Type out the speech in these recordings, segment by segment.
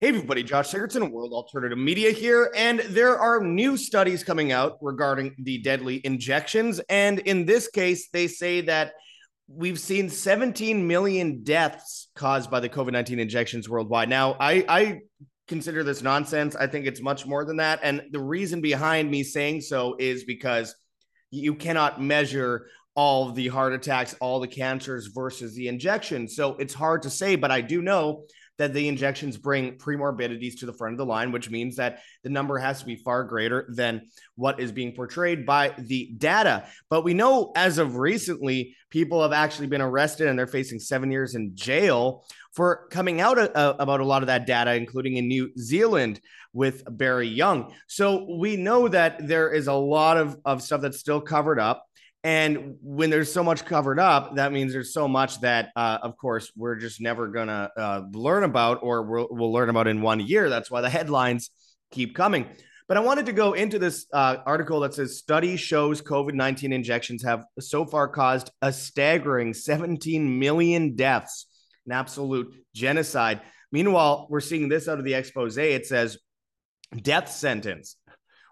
Hey, everybody, Josh Sigurdson, World Alternative Media here. And there are new studies coming out regarding the deadly injections. And in this case, they say that we've seen 17 million deaths caused by the COVID 19 injections worldwide. Now, I, I consider this nonsense. I think it's much more than that. And the reason behind me saying so is because you cannot measure all the heart attacks, all the cancers versus the injections. So it's hard to say, but I do know that the injections bring premorbidities to the front of the line, which means that the number has to be far greater than what is being portrayed by the data. But we know as of recently, people have actually been arrested and they're facing seven years in jail for coming out a, a, about a lot of that data, including in New Zealand with Barry Young. So we know that there is a lot of, of stuff that's still covered up. And when there's so much covered up, that means there's so much that, uh, of course, we're just never going to uh, learn about or we'll, we'll, learn about in one year. That's why the headlines keep coming. But I wanted to go into this uh, article that says study shows COVID 19 injections have so far caused a staggering 17 million deaths, an absolute genocide. Meanwhile, we're seeing this out of the expose. It says death sentence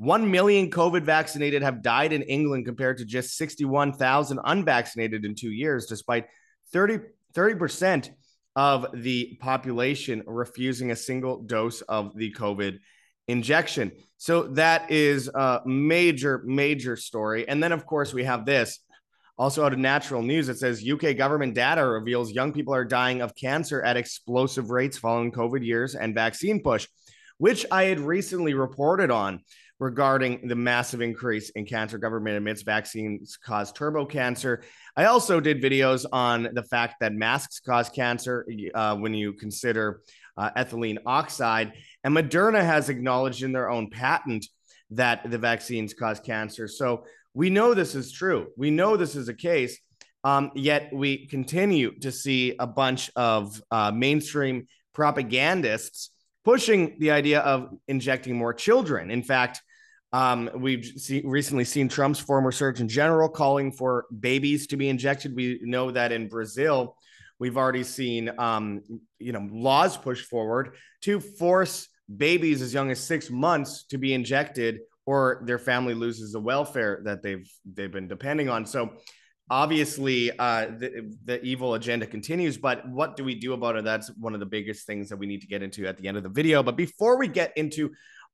1 million COVID vaccinated have died in England compared to just 61,000 unvaccinated in two years, despite 30, 30% of the population refusing a single dose of the COVID injection. So that is a major, major story. And then, of course, we have this also out of natural news. It says UK government data reveals young people are dying of cancer at explosive rates following COVID years and vaccine push, which I had recently reported on regarding the massive increase in cancer. Government admits vaccines cause turbo cancer. I also did videos on the fact that masks cause cancer uh, when you consider uh, ethylene oxide. And Moderna has acknowledged in their own patent that the vaccines cause cancer. So we know this is true. We know this is a case. Um, yet we continue to see a bunch of uh, mainstream propagandists pushing the idea of injecting more children. In fact, um, we've see, recently seen Trump's former Surgeon General calling for babies to be injected. We know that in Brazil, we've already seen um, you know laws pushed forward to force babies as young as six months to be injected, or their family loses the welfare that they've they've been depending on. So obviously uh, the, the evil agenda continues but what do we do about it that's one of the biggest things that we need to get into at the end of the video but before we get into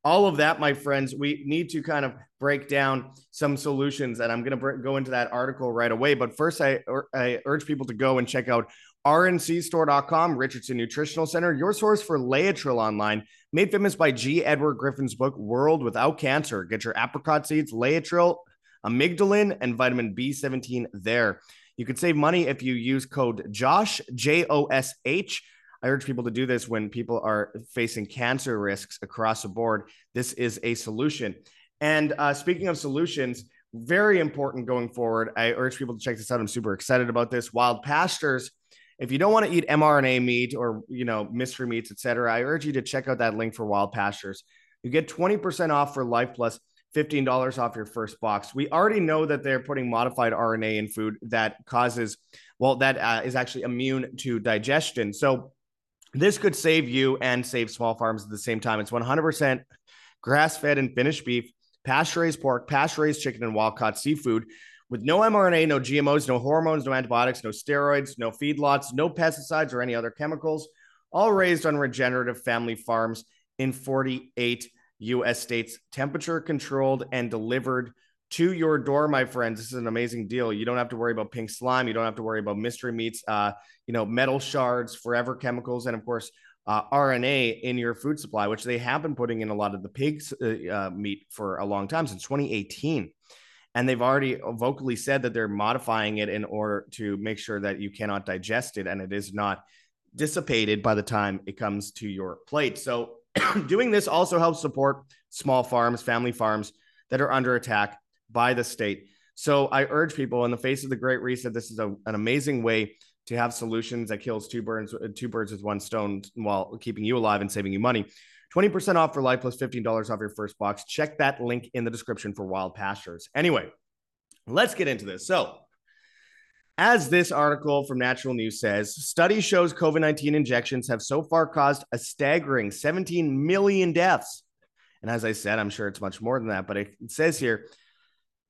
all of that, my friends, we need to kind of break down some solutions. And I'm going to go into that article right away. But first, I, I urge people to go and check out rncstore.com, Richardson Nutritional Center, your source for Laetrile online, made famous by G. Edward Griffin's book, World Without Cancer. Get your apricot seeds, Laetrile, amygdalin, and vitamin B17 there. You could save money if you use code JOSH, J O S H I urge people to do this when people are facing cancer risks across the board. This is a solution. And uh, speaking of solutions, very important going forward. I urge people to check this out. I'm super excited about this. Wild Pastures. If you don't want to eat mRNA meat or you know mystery meats, etc., I urge you to check out that link for Wild Pastures. You get 20% off for life plus $15 off your first box. We already know that they're putting modified RNA in food that causes, well, that uh, is actually immune to digestion. So this could save you and save small farms at the same time. It's 100% grass fed and finished beef, pasture raised pork, pasture raised chicken, and wild caught seafood with no mRNA, no GMOs, no hormones, no antibiotics, no steroids, no feedlots, no pesticides or any other chemicals, all raised on regenerative family farms in 48 US states, temperature controlled and delivered to your door, my friends. This is an amazing deal. You don't have to worry about pink slime. You don't have to worry about mystery meats, uh, you know, metal shards, forever chemicals, and of course, uh, RNA in your food supply, which they have been putting in a lot of the pigs uh, uh meat for a long time since 2018. And they've already vocally said that they're modifying it in order to make sure that you cannot digest it and it is not dissipated by the time it comes to your plate. So, doing this also helps support small farms, family farms that are under attack by the state. So I urge people in the face of the Great Reset, this is a, an amazing way to have solutions that kills two birds, uh, two birds with one stone while keeping you alive and saving you money. 20% off for life plus $15 off your first box. Check that link in the description for wild pastures. Anyway, let's get into this. So As this article from Natural News says, study shows COVID 19 injections have so far caused a staggering 17 million deaths. And as I said, I'm sure it's much more than that, but it says here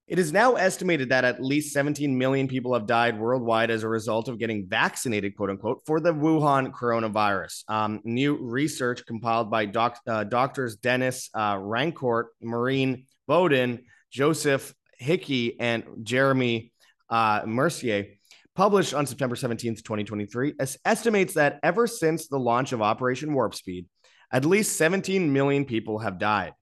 it is now estimated that at least 17 million people have died worldwide as a result of getting vaccinated, quote unquote, for the Wuhan coronavirus. Um, new research compiled by doc, uh, doctors Denis uh, Rancourt, Maureen Baudin, Joseph Hickey, and Jérémie uh, Mercier, published on September 17th, 2023, estimates that ever since the launch of Operation Warp Speed, at least 17 million people have died.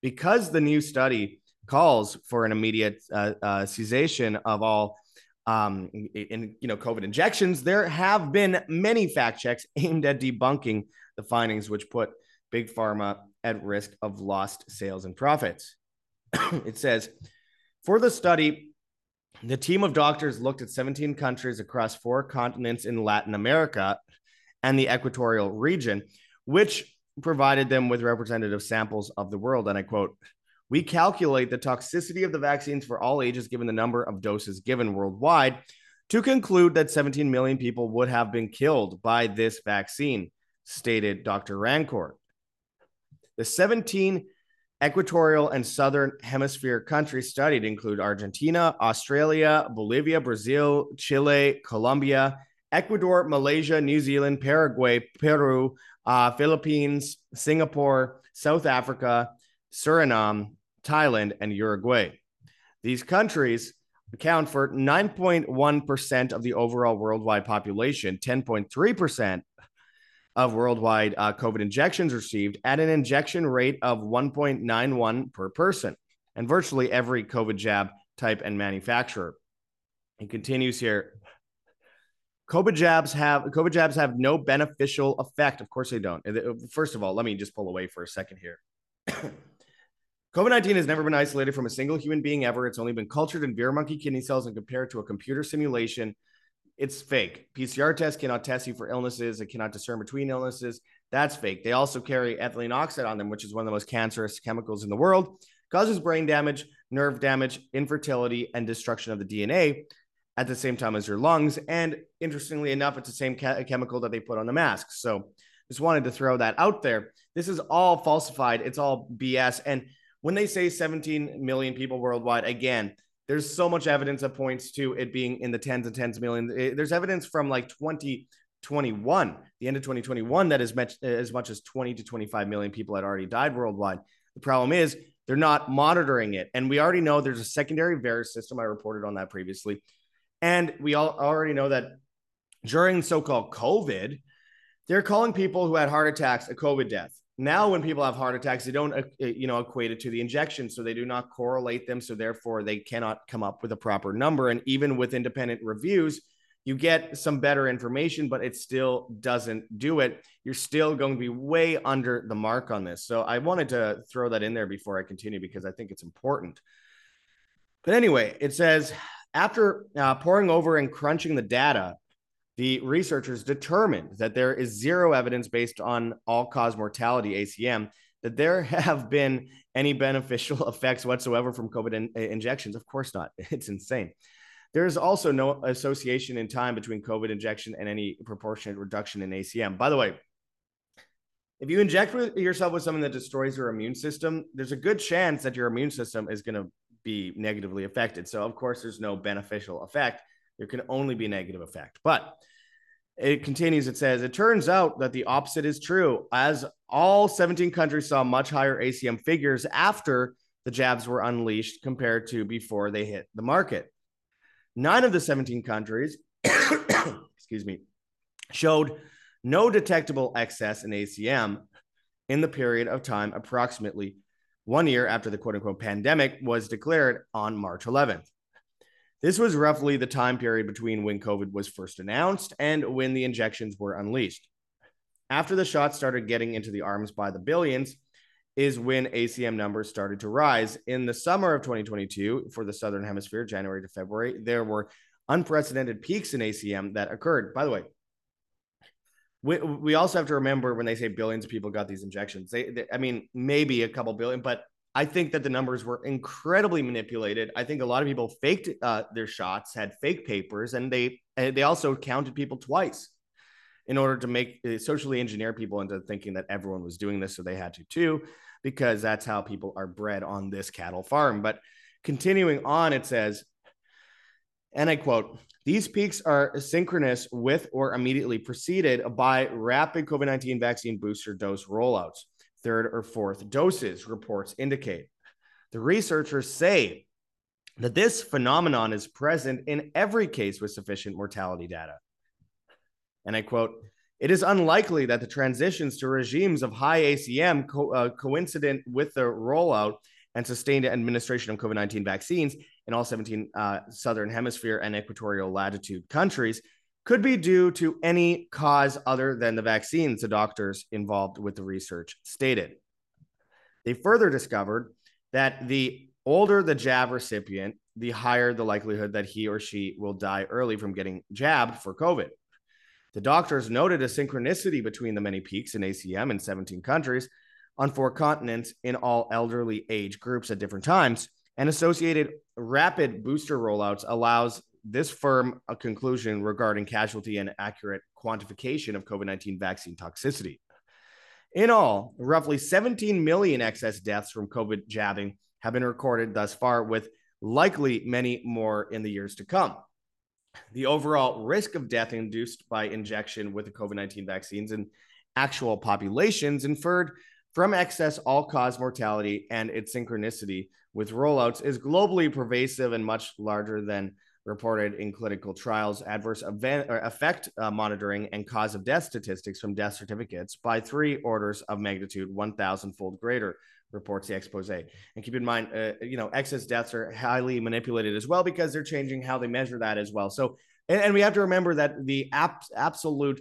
Because the new study calls for an immediate uh, uh, cessation of all um, in you know COVID injections, there have been many fact checks aimed at debunking the findings, which put big pharma at risk of lost sales and profits. it says for the study, the team of doctors looked at 17 countries across four continents in Latin America and the equatorial region, which provided them with representative samples of the world. And I quote, we calculate the toxicity of the vaccines for all ages given the number of doses given worldwide to conclude that 17 million people would have been killed by this vaccine, stated Dr. Rancourt. The 17 equatorial and southern hemisphere countries studied include Argentina, Australia, Bolivia, Brazil, Chile, Colombia, Ecuador, Malaysia, New Zealand, Paraguay, Peru, uh, Philippines, Singapore, South Africa, Suriname, Thailand, and Uruguay. These countries account for 9.1% of the overall worldwide population, 10.3% of worldwide uh, COVID injections received at an injection rate of 1.91 per person, and virtually every COVID jab type and manufacturer. It continues here. COVID jabs have COVID jabs have no beneficial effect. Of course they don't. First of all, let me just pull away for a second here. COVID 19 has never been isolated from a single human being ever. It's only been cultured in Vero monkey kidney cells and compared to a computer simulation. It's fake. PCR tests cannot test you for illnesses, it cannot discern between illnesses. That's fake. They also carry ethylene oxide on them, which is one of the most cancerous chemicals in the world, causes brain damage, nerve damage, infertility, and destruction of the DNA at the same time as your lungs. And interestingly enough, it's the same ca- chemical that they put on the mask. So just wanted to throw that out there. This is all falsified. It's all BS. And when they say 17 million people worldwide, again, there's so much evidence that points to it being in the tens and tens of millions. Eh, there's evidence from like 2021, the end of 2021, that as much as much as 20 to 25 million people had already died worldwide. The problem is they're not monitoring it, and we already know there's a secondary virus system. I reported on that previously, and we all already know that during so-called COVID, they're calling people who had heart attacks a COVID death. Now, when people have heart attacks, they don't, uh, uh, you know, equate it to the injection, so they do not correlate them. So therefore, they cannot come up with a proper number. And even with independent reviews, you get some better information, but it still doesn't do it. You're still going to be way under the mark on this. So I wanted to throw that in there before I continue because I think it's important. But anyway, it says after uh, poring over and crunching the data, the researchers determined that there is zero evidence based on all cause mortality ACM that there have been any beneficial effects whatsoever from COVID in- injections. Of course not. It's insane. There is also no association in time between COVID injection and any proportionate reduction in ACM. By the way, if you inject yourself with something that destroys your immune system, there's a good chance that your immune system is going to be negatively affected. So, of course, there's no beneficial effect. There can only be negative effect. But it continues, it says, it turns out that the opposite is true, as all 17 countries saw much higher ACM figures after the jabs were unleashed compared to before they hit the market. Nine of the 17 countries, excuse me, showed no detectable excess in ACM in the period of time approximately one year after the quote unquote pandemic was declared on March 11th. This was roughly the time period between when COVID was first announced and when the injections were unleashed. After the shots started getting into the arms by the billions, is when ACM numbers started to rise. In the summer of 2022, for the Southern Hemisphere, January to February, there were unprecedented peaks in ACM that occurred. By the way, we, we also have to remember when they say billions of people got these injections, they, they I mean, maybe a couple billion, but I think that the numbers were incredibly manipulated. I think a lot of people faked uh, their shots, had fake papers, and they they also counted people twice in order to make uh, socially engineer people into thinking that everyone was doing this, so they had to too, because that's how people are bred on this cattle farm. But continuing on, it says, and I quote. These peaks are synchronous with or immediately preceded by rapid COVID 19 vaccine booster dose rollouts third or fourth doses, reports indicate. The researchers say that this phenomenon is present in every case with sufficient mortality data. And I quote, it is unlikely that the transitions to regimes of high ACM co- uh, coincident with the rollout and sustained administration of COVID 19 vaccines in all 17 uh, Southern Hemisphere and equatorial latitude countries could be due to any cause other than the vaccines, the doctors involved with the research stated. They further discovered that the older the jab recipient, the higher the likelihood that he or she will die early from getting jabbed for COVID. The doctors noted a synchronicity between the many peaks in ACM in 17 countries on four continents in all elderly age groups at different times, and associated rapid booster rollouts allows this firm a conclusion regarding casualty and accurate quantification of COVID 19 vaccine toxicity. In all, roughly 17 million excess deaths from COVID jabbing have been recorded thus far, with likely many more in the years to come. The overall risk of death induced by injection with the COVID 19 vaccines in actual populations inferred from excess all cause mortality and its synchronicity with rollouts is globally pervasive and much larger than reported in clinical trials adverse event or effect uh, monitoring and cause of death statistics from death certificates by three orders of magnitude 1000 fold greater reports the expose. And keep in mind uh, you know excess deaths are highly manipulated as well because they're changing how they measure that as well. So and, and we have to remember that the ap- absolute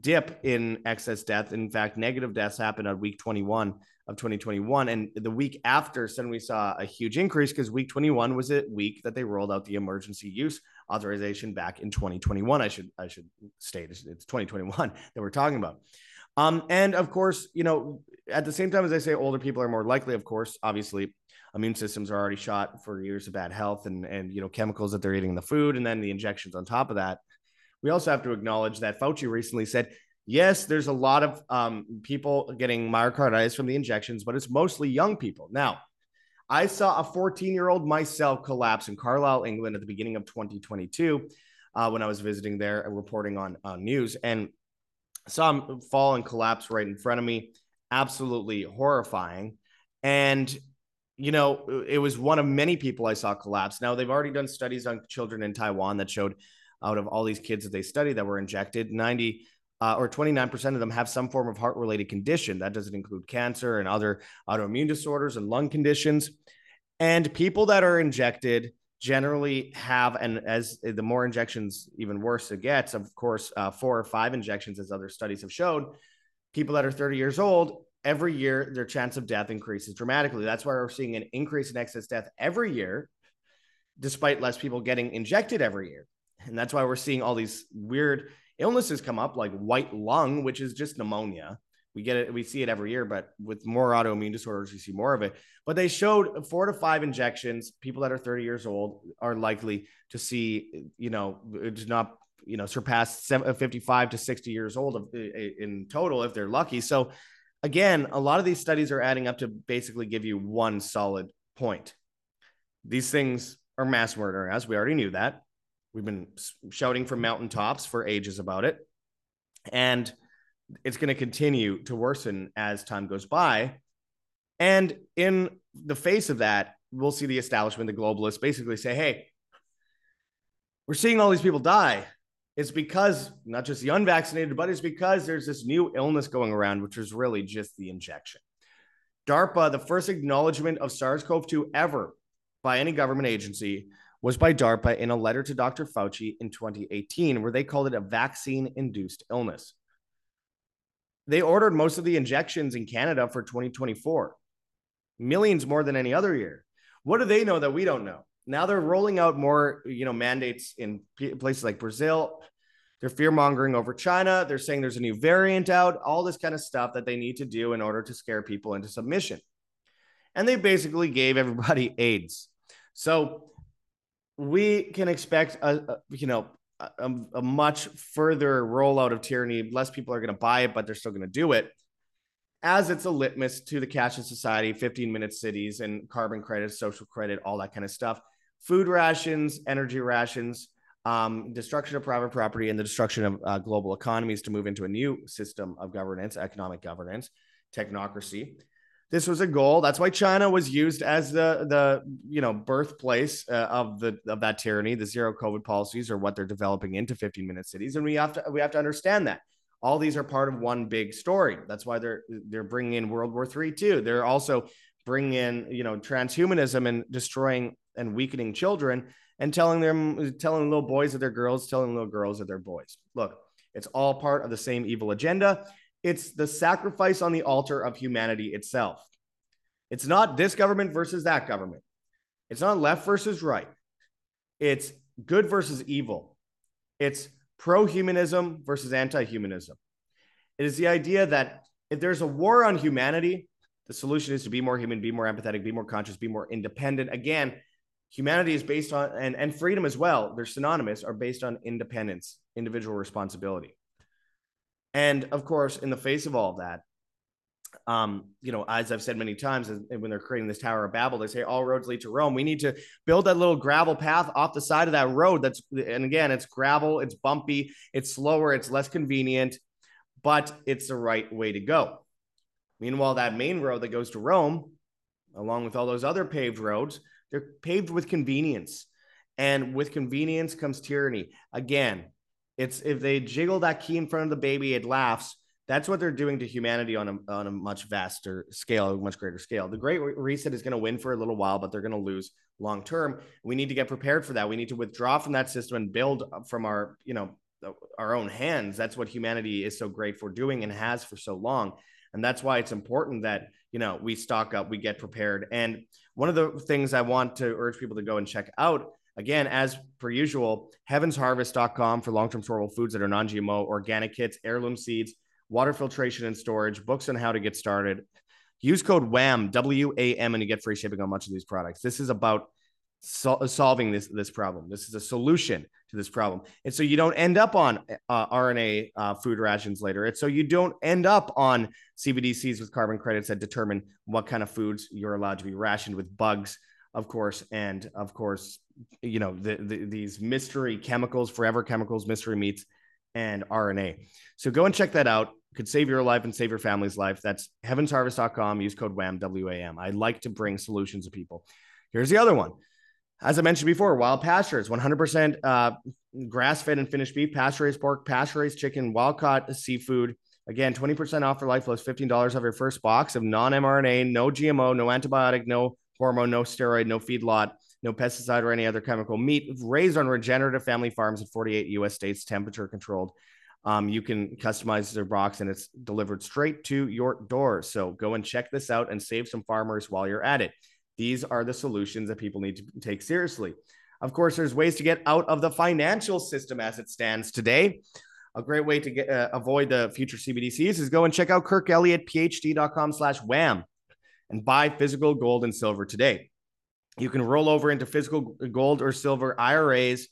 dip in excess death in fact negative deaths happened at week 21 of 2021. And the week after, suddenly we saw a huge increase because week 21 was a week that they rolled out the emergency use authorization back in 2021. I should I should state it's, 2021 that we're talking about. Um, and of course, you know, at the same time as I say, older people are more likely. Of course, obviously, immune systems are already shot for years of bad health and and you know chemicals that they're eating in the food, and then the injections on top of that. We also have to acknowledge that Fauci recently said yes, there's a lot of um, people getting myocarditis from the injections, but it's mostly young people. Now, I saw a 14 year old myself collapse in Carlisle, England at the beginning of 2022 uh, when I was visiting there and reporting on, on news and saw him fall and collapse right in front of me. Absolutely horrifying. And, you know, it was one of many people I saw collapse. Now, they've already done studies on children in Taiwan that showed out of all these kids that they studied that were injected, 90 uh, or 29% of them have some form of heart related condition. That doesn't include cancer and other autoimmune disorders and lung conditions. And people that are injected generally have, and as the more injections, even worse it gets, of course, uh, four or five injections, as other studies have showed, people that are 30 years old, every year their chance of death increases dramatically. That's why we're seeing an increase in excess death every year, despite less people getting injected every year. And that's why we're seeing all these weird illnesses come up like white lung, which is just pneumonia. We get it, we see it every year, but with more autoimmune disorders, we see more of it. But they showed four to five injections. People that are 30 years old are likely to see, you know, it's not, you know, surpass uh, 55 to 60 years old in total if they're lucky. So, again, a lot of these studies are adding up to basically give you one solid point. These things are mass murdering us. We already knew that. We've been shouting from mountaintops for ages about it. And it's going to continue to worsen as time goes by. And in the face of that, we'll see the establishment, the globalists basically say, hey, we're seeing all these people die. It's because not just the unvaccinated, but it's because there's this new illness going around, which is really just the injection. DARPA, the first acknowledgement of SARS CoV 2 ever by any government agency, was by DARPA in a letter to Dr. Fauci in 2018, where they called it a vaccine induced illness. They ordered most of the injections in Canada for 2024, millions more than any other year. What do they know that we don't know? Now they're rolling out more, you know, mandates in places like Brazil. They're fear mongering over China. They're saying there's a new variant out, all this kind of stuff that they need to do in order to scare people into submission. and they basically gave everybody AIDS. So we can expect a, a you know a, a, much further rollout of tyranny. Less people are going to buy it, but they're still going to do it. As it's a litmus to the cashless society, 15 minute cities and carbon credits, social credit, all that kind of stuff. Food rations, energy rations, um, destruction of private property, and the destruction of uh, global economies to move into a new system of governance, economic governance, technocracy this was a goal. That's why China was used as the the you know birthplace uh, of the of that tyranny. The zero COVID policies are what they're developing into 15 minute cities, and we have to we have to understand that all these are part of one big story. That's why they're they're bringing in World War Three too. They're also bringing in you know transhumanism and destroying and weakening children and telling them telling little boys that they're girls, telling little girls that they're boys. Look, it's all part of the same evil agenda. It's the sacrifice on the altar of humanity itself. It's not this government versus that government. It's not left versus right. It's good versus evil. It's pro humanism versus anti humanism. It is the idea that if there's a war on humanity, the solution is to be more human, be more empathetic, be more conscious, be more independent. Again, humanity is based on, and, and freedom as well, they're synonymous, are based on independence, individual responsibility. And of course, in the face of all of that, um, you know, as I've said many times, when they're creating this Tower of Babel, they say all roads lead to Rome. We need to build that little gravel path off the side of that road. That's, and again, it's gravel, it's bumpy, it's slower, it's less convenient, but it's the right way to go. Meanwhile, that main road that goes to Rome, along with all those other paved roads, they're paved with convenience. And with convenience comes tyranny. Again, it's if they jiggle that key in front of the baby, it laughs. That's what they're doing to humanity on a, on a much vaster scale, a much greater scale. The Great Reset is going to win for a little while, but they're going to lose long term. We need to get prepared for that. We need to withdraw from that system and build from our, you know, uh, our own hands. That's what humanity is so great for doing and has for so long. And that's why it's important that, you know, we stock up, we get prepared. And one of the things I want to urge people to go and check out Again, as per usual, heavensharvest.com for long term storable foods that are non GMO, organic kits, heirloom seeds, water filtration and storage, books on how to get started. Use code WAM, W A M, and you get free shipping on much of these products. This is about sol- solving this, this problem. This is a solution to this problem. And so you don't end up on uh, RNA uh, food rations later. It's so you don't end up on CBDCs with carbon credits that determine what kind of foods you're allowed to be rationed with bugs of course, and of course, you know, the, the, these mystery chemicals, forever chemicals, mystery meats, and RNA. So go and check that out. Could save your life and save your family's life. That's heavensharvest.com. Use code WAM W A M. I like to bring solutions to people. Here's the other one. As I mentioned before, wild pastures, 100% uh, grass fed and finished beef, pasture raised pork, pasture raised chicken, wild caught seafood. Again, 20% off for life plus $15 off your first box of non mRNA, no GMO, no antibiotic, no hormone, no steroid, no feedlot, no pesticide or any other chemical meat raised on regenerative family farms in 48 US states, temperature controlled. Um, you can customize their box and it's delivered straight to your door. So go and check this out and save some farmers while you're at it. These are the solutions that people need to take seriously. Of course, there's ways to get out of the financial system as it stands today. A great way to get uh, avoid the future CBDCs is go and check out kirkelliottphd.com slash wam and buy physical gold and silver today. You can roll over into physical gold or silver IRAs,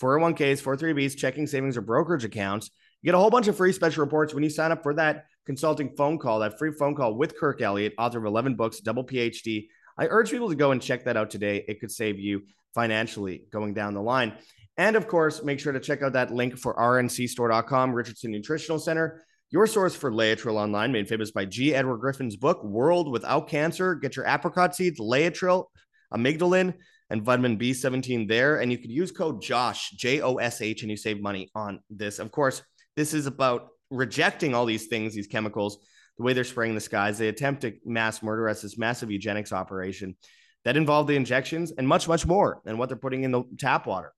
401ks, 403bs, checking savings, or brokerage accounts. You get a whole bunch of free special reports when you sign up for that consulting phone call, that free phone call with Kirk Elliott, author of 11 books, double PhD. I urge people to go and check that out today. It could save you financially going down the line. And of course, make sure to check out that link for rncstore.com, Richardson Nutritional Center. Your source for Laetrile online, made famous by G. Edward Griffin's book, World Without Cancer. Get your apricot seeds, Laetrile, amygdalin, and vitamin B17 there. And you could use code JOSH, J O S H, and you save money on this. Of course, this is about rejecting all these things, these chemicals, the way they're spraying the skies. They attempt to mass murder us, this massive eugenics operation that involved the injections and much, much more than what they're putting in the tap water.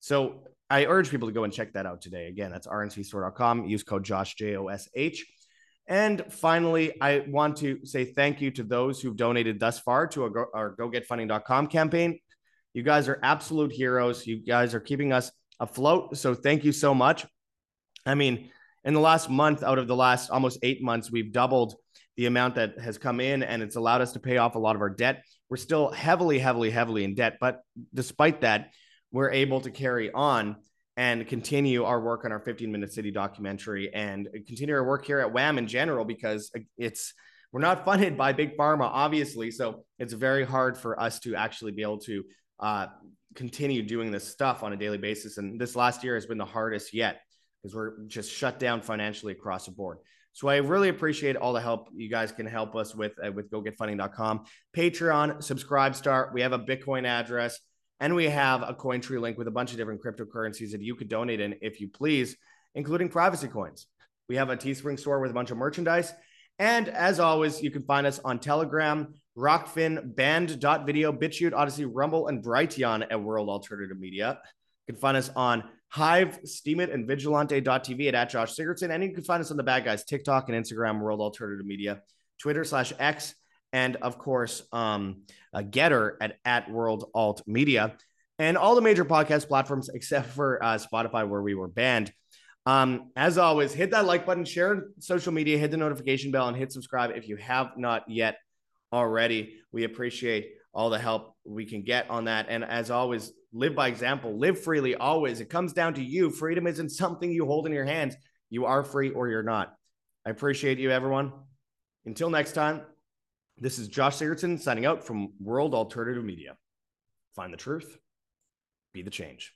So I urge people to go and check that out today. Again, that's rncstore.com. Use code Josh, J O S H. And finally, I want to say thank you to those who've donated thus far to our, our gogetfunding.com campaign. You guys are absolute heroes. You guys are keeping us afloat. So thank you so much. I mean, in the last month, out of the last almost eight months, we've doubled the amount that has come in and it's allowed us to pay off a lot of our debt. We're still heavily, heavily, heavily in debt. But despite that, we're able to carry on and continue our work on our 15 minute city documentary and continue our work here at WAM in general because it's we're not funded by big pharma obviously so it's very hard for us to actually be able to uh, continue doing this stuff on a daily basis and this last year has been the hardest yet because we're just shut down financially across the board so I really appreciate all the help you guys can help us with uh, with gogetfunding.com, Patreon, SubscribeStar. We have a Bitcoin address and we have a Cointree link with a bunch of different cryptocurrencies that you could donate in if you please, including privacy coins. We have a Teespring store with a bunch of merchandise. And as always, you can find us on Telegram, Rokfin, Band.video, BitChute, Odysee, Rumble, and Brighteon at World Alternative Media. You can find us on Hive, Steemit, and Vigilante.tv at, at Josh Sigurdson. And you can find us on the bad guys, TikTok and Instagram, World Alternative Media, Twitter slash X, and of course, um, uh, Gettr at, at World Alt Media, and all the major podcast platforms except for uh, Spotify, where we were banned. Um, as always, hit that like button, share social media, hit the notification bell, and hit subscribe if you have not yet already. We appreciate all the help we can get on that. And as always, live by example, live freely always. It comes down to you. Freedom isn't something you hold in your hands. You are free or you're not. I appreciate you, everyone. Until next time. This is Josh Sigurdson signing out from World Alternative Media. Find the truth, be the change.